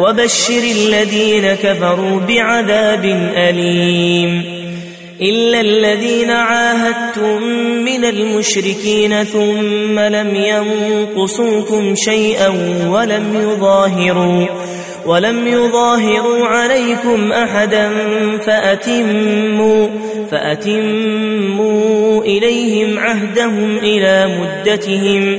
وبشر الذين كفروا بعذاب أليم إلا الذين عاهدتم من المشركين ثم لم ينقصوكم شيئا ولم يظاهروا ولم يظاهروا عليكم أحدا فأتموا فأتموا إليهم عهدهم إلى مدتهم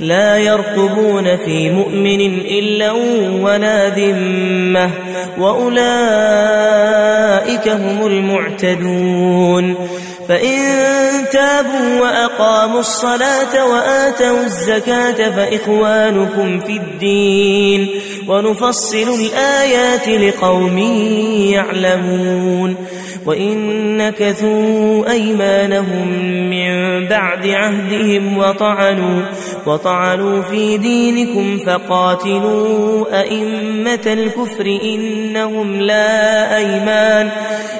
لا يرقبون في مؤمن إلا ولا ذمة وأولئك هم المعتدون. فإن تابوا وأقاموا الصلاة وآتوا الزكاة فإخوانكم في الدين ونفصل الآيات لقوم يعلمون وإن نكثوا أيمانهم من بعد عهدهم وطعنوا وطعنوا في دينكم فقاتلوا أئمة الكفر إنهم لا أيمان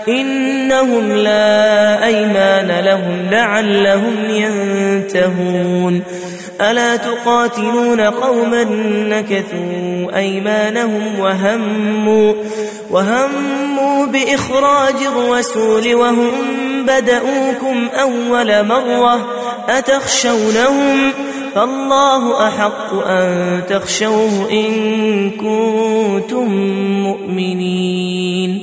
إنهم لا أيمان لهم لعلهم ينتهون. ألا تقاتلون قوما نكثوا أيمانهم وهموا وهموا بإخراج الرسول وهم بدؤوكم أول مرة أتخشونهم؟ فالله أحق أن تخشوه إن كنتم مؤمنين.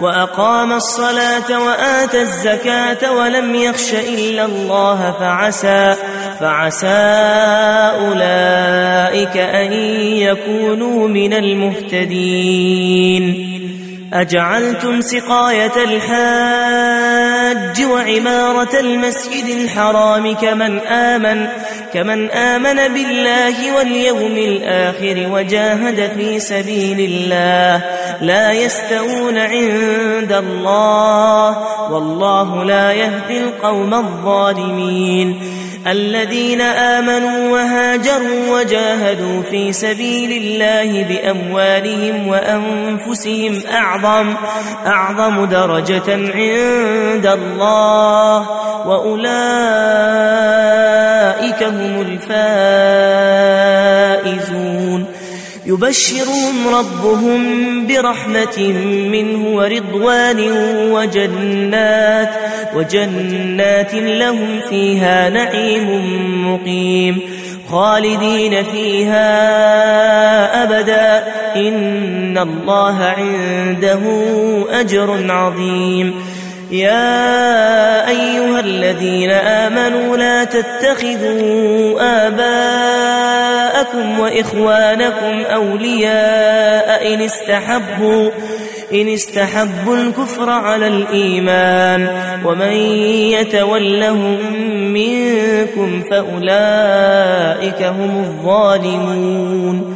وأقام الصلاة وآتى الزكاة ولم يخش إلا الله فعسى فعسى أولئك أن يكونوا من المهتدين. أجعلتم سقاية الحاج وعمارة المسجد الحرام كمن آمن كمن آمن بالله واليوم الآخر وجاهد في سبيل الله لا يستوون عند الله والله لا يهدي القوم الظالمين الذين آمنوا وهاجروا وجاهدوا في سبيل الله بأموالهم وأنفسهم أعظم أعظم درجة عند الله وأولئك هم الفائزون يبشرهم ربهم برحمة منه ورضوان وجنات وجنات لهم فيها نعيم مقيم خالدين فيها أبدا إن الله عنده أجر عظيم يا أيها الذين آمنوا لا تتخذوا آباءكم وإخوانكم أولياء إن استحبوا إن استحبوا الكفر على الإيمان. ومن يتولهم منكم فأولئك هم الظالمون.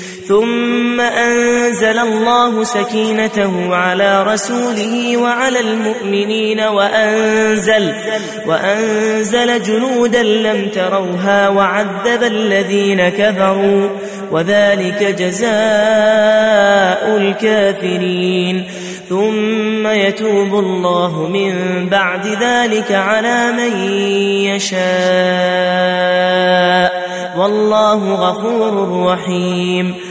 ثم أنزل الله سكينته على رسوله وعلى المؤمنين وأنزل وأنزل جنودا لم تروها وعذب الذين كفروا وذلك جزاء الكافرين. ثم يتوب الله من بعد ذلك على من يشاء. والله غفور رحيم.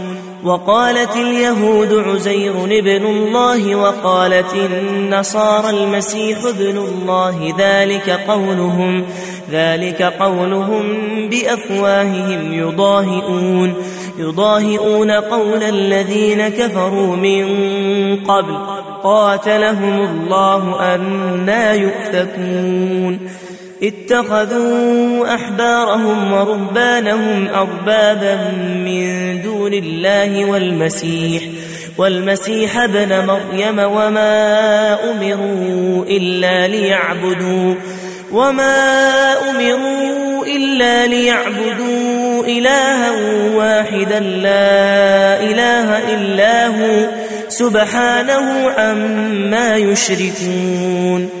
وقالت اليهود عزير ابن الله وقالت النصارى المسيح ابن الله ذلك قولهم ذلك قولهم بأفواههم يضاهئون يضاهئون قول الذين كفروا من قبل قاتلهم الله أنا يؤفكون. اتخذوا أحبارهم ورهبانهم أربابا من دون الله والمسيح والمسيح ابن مريم وما أمروا إلا ليعبدوا وما أمروا إلا ليعبدوا إلها واحدا لا إله إلا هو سبحانه عما يشركون.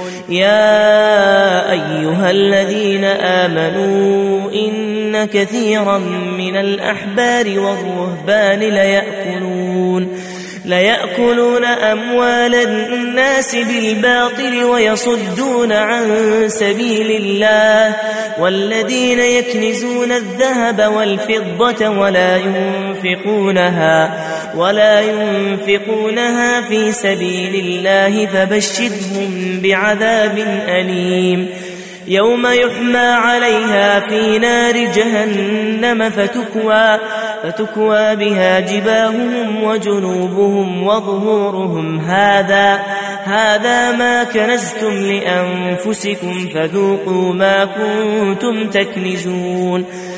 يا أيها الذين آمنوا إن كثيرا من الأحبار والرهبان ليأكلون ليأكلون أموال الناس بالباطل ويصدون عن سبيل الله والذين يكنزون الذهب والفضة ولا ينفقونها ولا ينفقونها في سبيل الله فبشرهم بعذاب أليم. يوم يحمى عليها في نار جهنم فتكوى فتكوى بها جباههم وجنوبهم وظهورهم. هذا هذا ما كنزتم لأنفسكم فذوقوا ما كنتم تكنزون.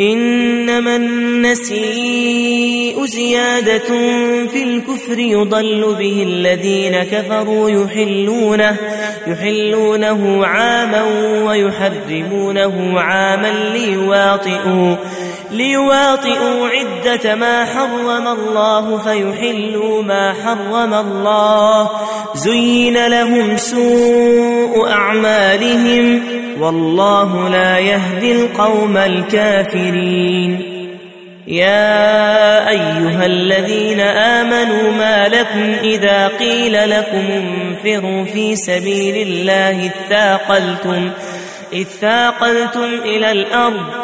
إنما النسيء زيادة في الكفر يضل به الذين كفروا يحلونه, يحلونه عاما ويحرمونه عاما ليواطئوا. ليواطئوا عدة ما حرم الله فيحلوا ما حرم الله. زين لهم سوء أعمالهم والله لا يهدي القوم الكافرين. يا أيها الذين آمنوا ما لكم إذا قيل لكم انفروا في سبيل الله اثاقلتم إذ ثاقلتم إلى الأرض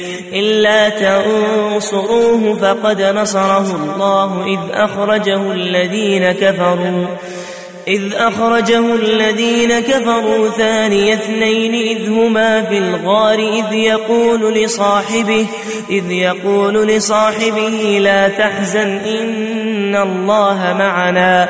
إلا تنصروه فقد نصره الله إذ أخرجه الذين كفروا إذ أخرجه الذين كفروا ثاني اثنين إذ هما في الغار إذ يقول لصاحبه إذ يقول لصاحبه لا تحزن إن الله معنا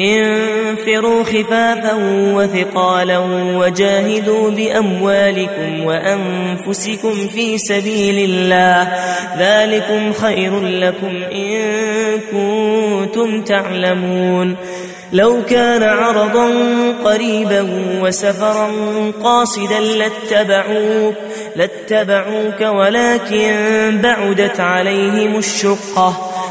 انفروا خفافا وثقالا وجاهدوا بأموالكم وأنفسكم في سبيل الله ذلكم خير لكم إن كنتم تعلمون لو كان عرضا قريبا وسفرا قاصدا لاتبعوك لاتبعوك ولكن بعدت عليهم الشقة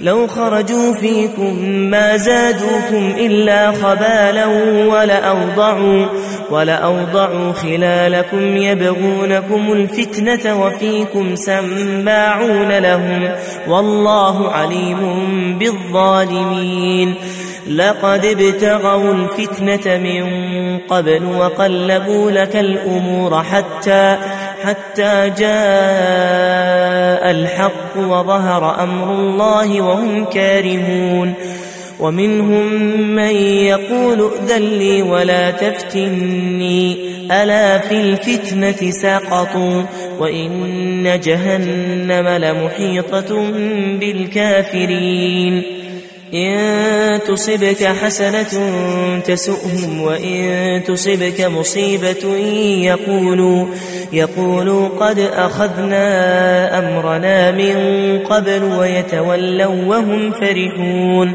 لو خرجوا فيكم ما زادوكم إلا خبالا ولأوضعوا, ولأوضعوا خلالكم يبغونكم الفتنة وفيكم سماعون لهم والله عليم بالظالمين. لقد ابتغوا الفتنة من قبل وقلبوا لك الأمور حتى حتى جاء الحق وظهر أمر الله وهم كارهون ومنهم من يقول ائذن لي ولا تفتني ألا في الفتنة سقطوا وإن جهنم لمحيطة بالكافرين. إن تصبك حسنة تسؤهم وإن تصبك مصيبة يقولوا يقولوا قد أخذنا أمرنا من قبل ويتولوا وهم فرحون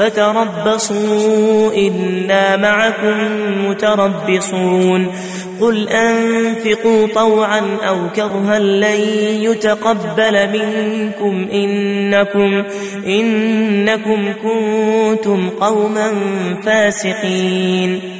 فتربصوا إنا معكم متربصون. قل أنفقوا طوعا أو كرها لن يتقبل منكم إنكم, إنكم كنتم قوما فاسقين.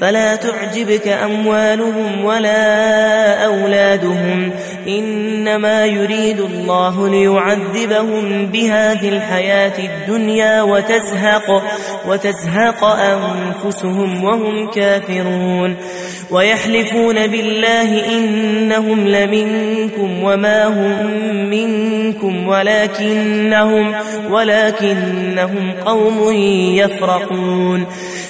فلا تعجبك أموالهم ولا أولادهم إنما يريد الله ليعذبهم بها في الحياة الدنيا وتزهق, وتزهق أنفسهم وهم كافرون ويحلفون بالله إنهم لمنكم وما هم منكم ولكنهم, ولكنهم قوم يفرقون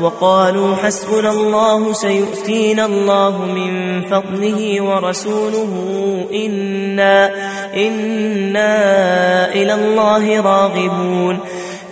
وقالوا حسبنا الله سيؤتينا الله من فضله ورسوله إنا, إنا إلى الله راغبون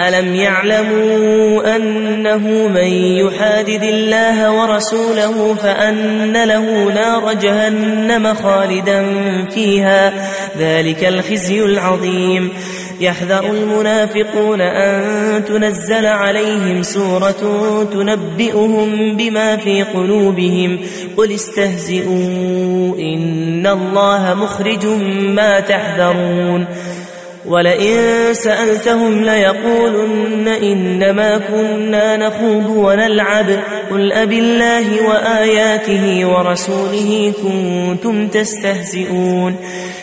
ألم يعلموا أنه من يحادد الله ورسوله فأن له نار جهنم خالدا فيها ذلك الخزي العظيم. يحذر المنافقون أن تنزل عليهم سورة تنبئهم بما في قلوبهم. قل استهزئوا إن الله مخرج ما تحذرون. ولئن سألتهم ليقولن إنما كنا نخوض ونلعب. قل أب الله وآياته ورسوله كنتم تستهزئون.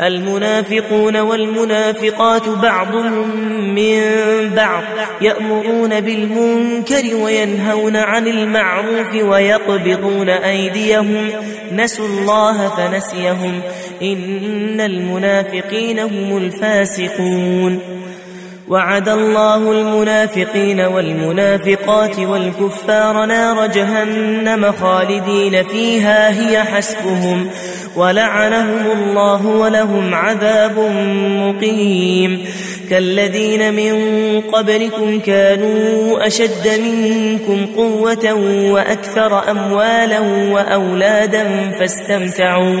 المنافقون والمنافقات بعضهم من بعض يأمرون بالمنكر وينهون عن المعروف ويقبضون أيديهم نسوا الله فنسيهم إن المنافقين هم الفاسقون وعد الله المنافقين والمنافقات والكفار نار جهنم خالدين فيها هي حسبهم ولعنهم الله ولهم عذاب مقيم. كالذين من قبلكم كانوا أشد منكم قوة وأكثر أموالا وأولادا فاستمتعوا.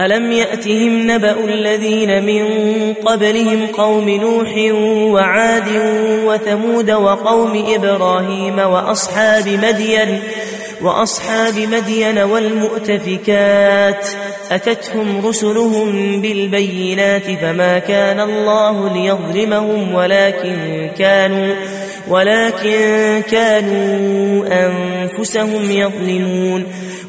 ألم يأتهم نبأ الذين من قبلهم قوم نوح وعاد وثمود وقوم إبراهيم وأصحاب مدين وأصحاب مدين والمؤتفكات أتتهم رسلهم بالبينات فما كان الله ليظلمهم ولكن كانوا ولكن كانوا أنفسهم يظلمون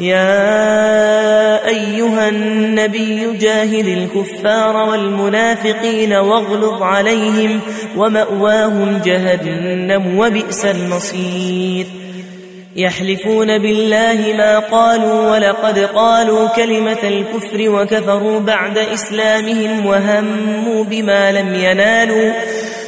يا أيها النبي جاهل الكفار والمنافقين واغلظ عليهم ومأواهم جهنم وبئس المصير. يحلفون بالله ما قالوا ولقد قالوا كلمة الكفر وكفروا بعد إسلامهم وهموا بما لم ينالوا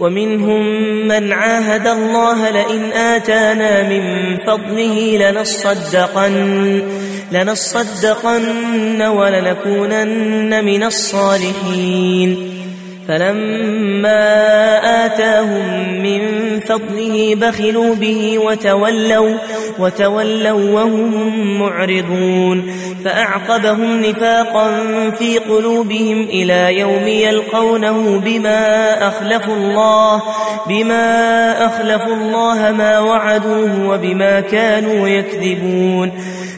ومنهم من عاهد الله لئن آتانا من فضله لنصدقن لنصدقن ولنكونن من الصالحين. فلما آتاهم من فضله بخلوا به وتولوا وتولوا وهم معرضون فأعقبهم نفاقا في قلوبهم إلى يوم يلقونه بما أخلفوا الله بما أخلفوا الله ما وعدوه وبما كانوا يكذبون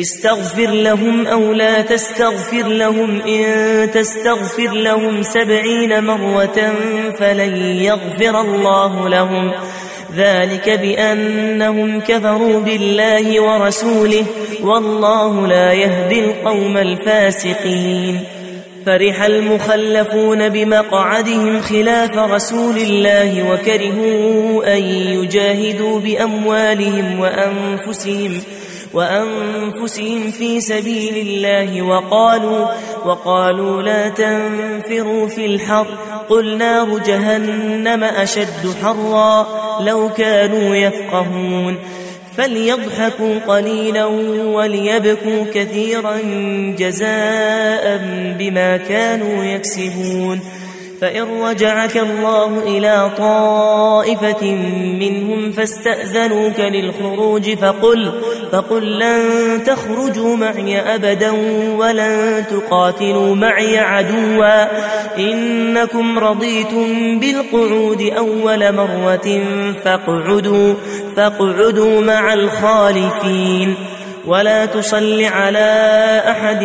استغفر لهم أو لا تستغفر لهم إن تستغفر لهم سبعين مرة فلن يغفر الله لهم. ذلك بأنهم كفروا بالله ورسوله والله لا يهدي القوم الفاسقين. فرح المخلفون بمقعدهم خلاف رسول الله وكرهوا أن يجاهدوا بأموالهم وأنفسهم. وأنفسهم في سبيل الله وقالوا وقالوا لا تنفروا في الحر. قل نار جهنم أشد حرا لو كانوا يفقهون. فليضحكوا قليلا وليبكوا كثيرا جزاء بما كانوا يكسبون. فإن رجعك الله إلى طائفة منهم فاستأذنوك للخروج فقل, فقل لن تخرجوا معي أبدا ولن تقاتلوا معي عدوا. إنكم رضيتم بالقعود أول مرة فاقعدوا, فاقعدوا مع الخالفين. ولا تصل على أحد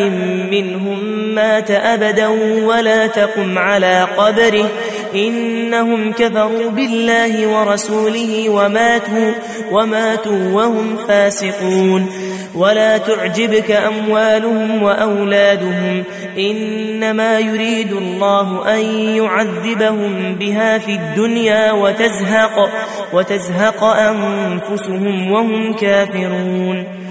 منهم مات أبدا ولا تقم على قبره. إنهم كفروا بالله ورسوله وماتوا, وماتوا وهم فاسقون. ولا تعجبك أموالهم وأولادهم. إنما يريد الله أن يعذبهم بها في الدنيا وتزهق, وتزهق أنفسهم وهم كافرون.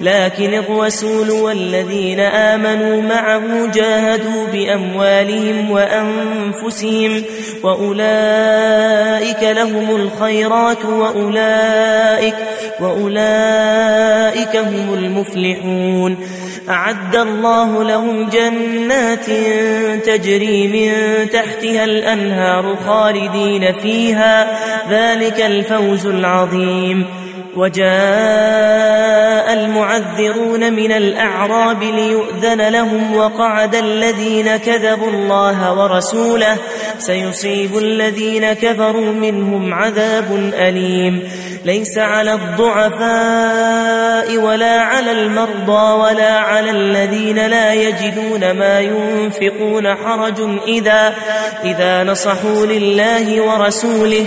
لكن الرسول والذين آمنوا معه جاهدوا بأموالهم وأنفسهم وأولئك لهم الخيرات وأولئك, وأولئك هم المفلحون. أعد الله لهم جنات تجري من تحتها الأنهار خالدين فيها. ذلك الفوز العظيم. وجاء المعذرون من الأعراب ليؤذن لهم وقعد الذين كذبوا الله ورسوله سيصيب الذين كفروا منهم عذاب أليم. ليس على الضعفاء ولا على المرضى ولا على الذين لا يجدون ما ينفقون حرج إذا, إذا نصحوا لله ورسوله.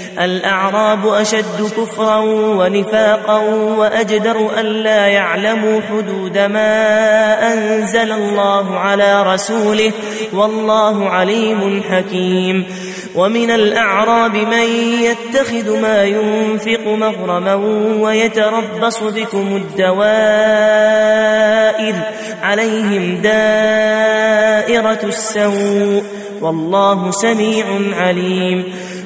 الأعراب أشد كفرا ونفاقا وأجدر أن لا يعلموا حدود ما أنزل الله على رسوله والله عليم حكيم. ومن الأعراب من يتخذ ما ينفق مغرما ويتربص بكم الدوائر عليهم دائرة السوء والله سميع عليم.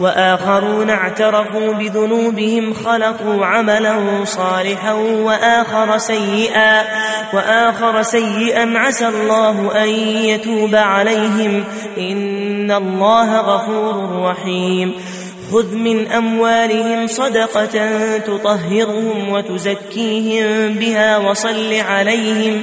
وآخرون اعترفوا بذنوبهم خلقوا عملا صالحا وآخر سيئا وآخر سيئا عسى الله أن يتوب عليهم. إن الله غفور رحيم. خذ من أموالهم صدقة تطهرهم وتزكيهم بها وصل عليهم.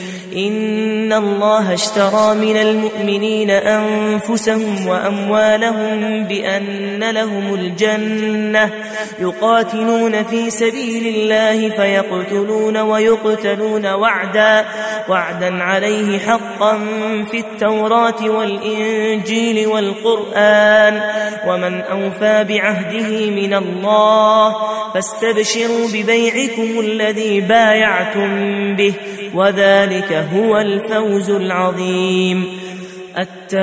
إن الله اشترى من المؤمنين أنفسهم وأموالهم بأن لهم الجنة يقاتلون في سبيل الله فيقتلون ويقتلون وعدا وعدا عليه حقا في التوراة والإنجيل والقرآن. ومن أوفى بعهده من الله فاستبشروا ببيعكم الذي بايعتم به. وذلك هو الفوز العظيم. التائبون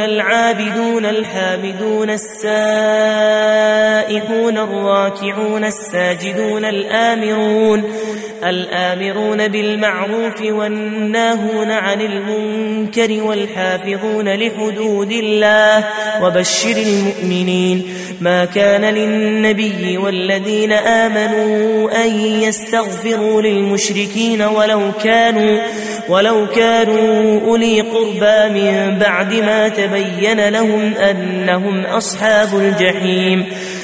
العابدون الحامدون السائحون الراكعون الساجدون الآمرون الآمرون بالمعروف والناهون عن المنكر والحافظون لحدود الله وبشر المؤمنين ما كان للنبي والذين آمنوا أن يستغفروا للمشركين ولو كانوا ولو كانوا أولي قربى من بعد ما تبين لهم أنهم أصحاب الجحيم.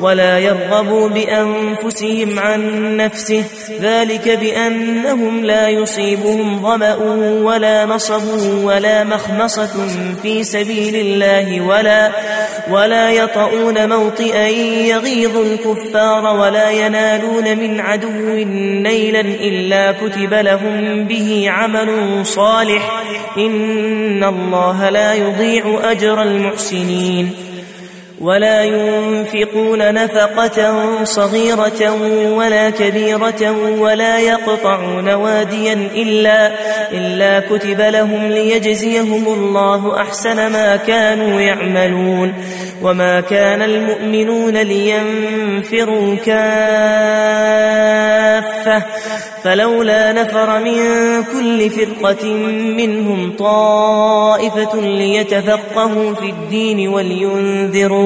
ولا يرغبوا بأنفسهم عن نفسه. ذلك بأنهم لا يصيبهم ظمأ ولا نصب ولا مخمصة في سبيل الله ولا ولا يطؤون موطئا يغيظ الكفار ولا ينالون من عدو نيلا إلا كتب لهم به عمل صالح. إن الله لا يضيع أجر المحسنين. ولا ينفقون نفقة صغيرة ولا كبيرة ولا يقطعون واديا إلا, إلا كتب لهم ليجزيهم الله أحسن ما كانوا يعملون. وما كان المؤمنون لينفروا كافة. فلولا نفر من كل فرقة منهم طائفة ليتفقهوا في الدين ولينذروا,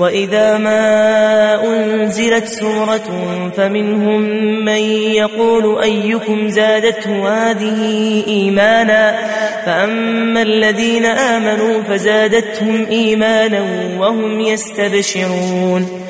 وإذا ما أنزلت سورة فمنهم من يقول أيكم زادته هذه إيمانا فأما الذين آمنوا فزادتهم إيمانا وهم يستبشرون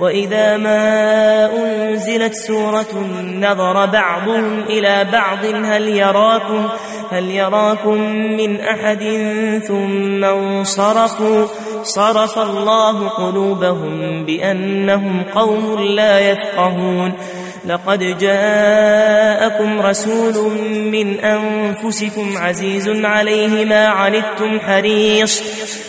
وإذا ما أنزلت سورة نظر بعضهم إلى بعض هل يراكم هل يراكم من أحد؟ ثم انصرفوا صرف الله قلوبهم بأنهم قوم لا يفقهون. لقد جاءكم رسول من أنفسكم عزيز عليه ما عنتم حريص.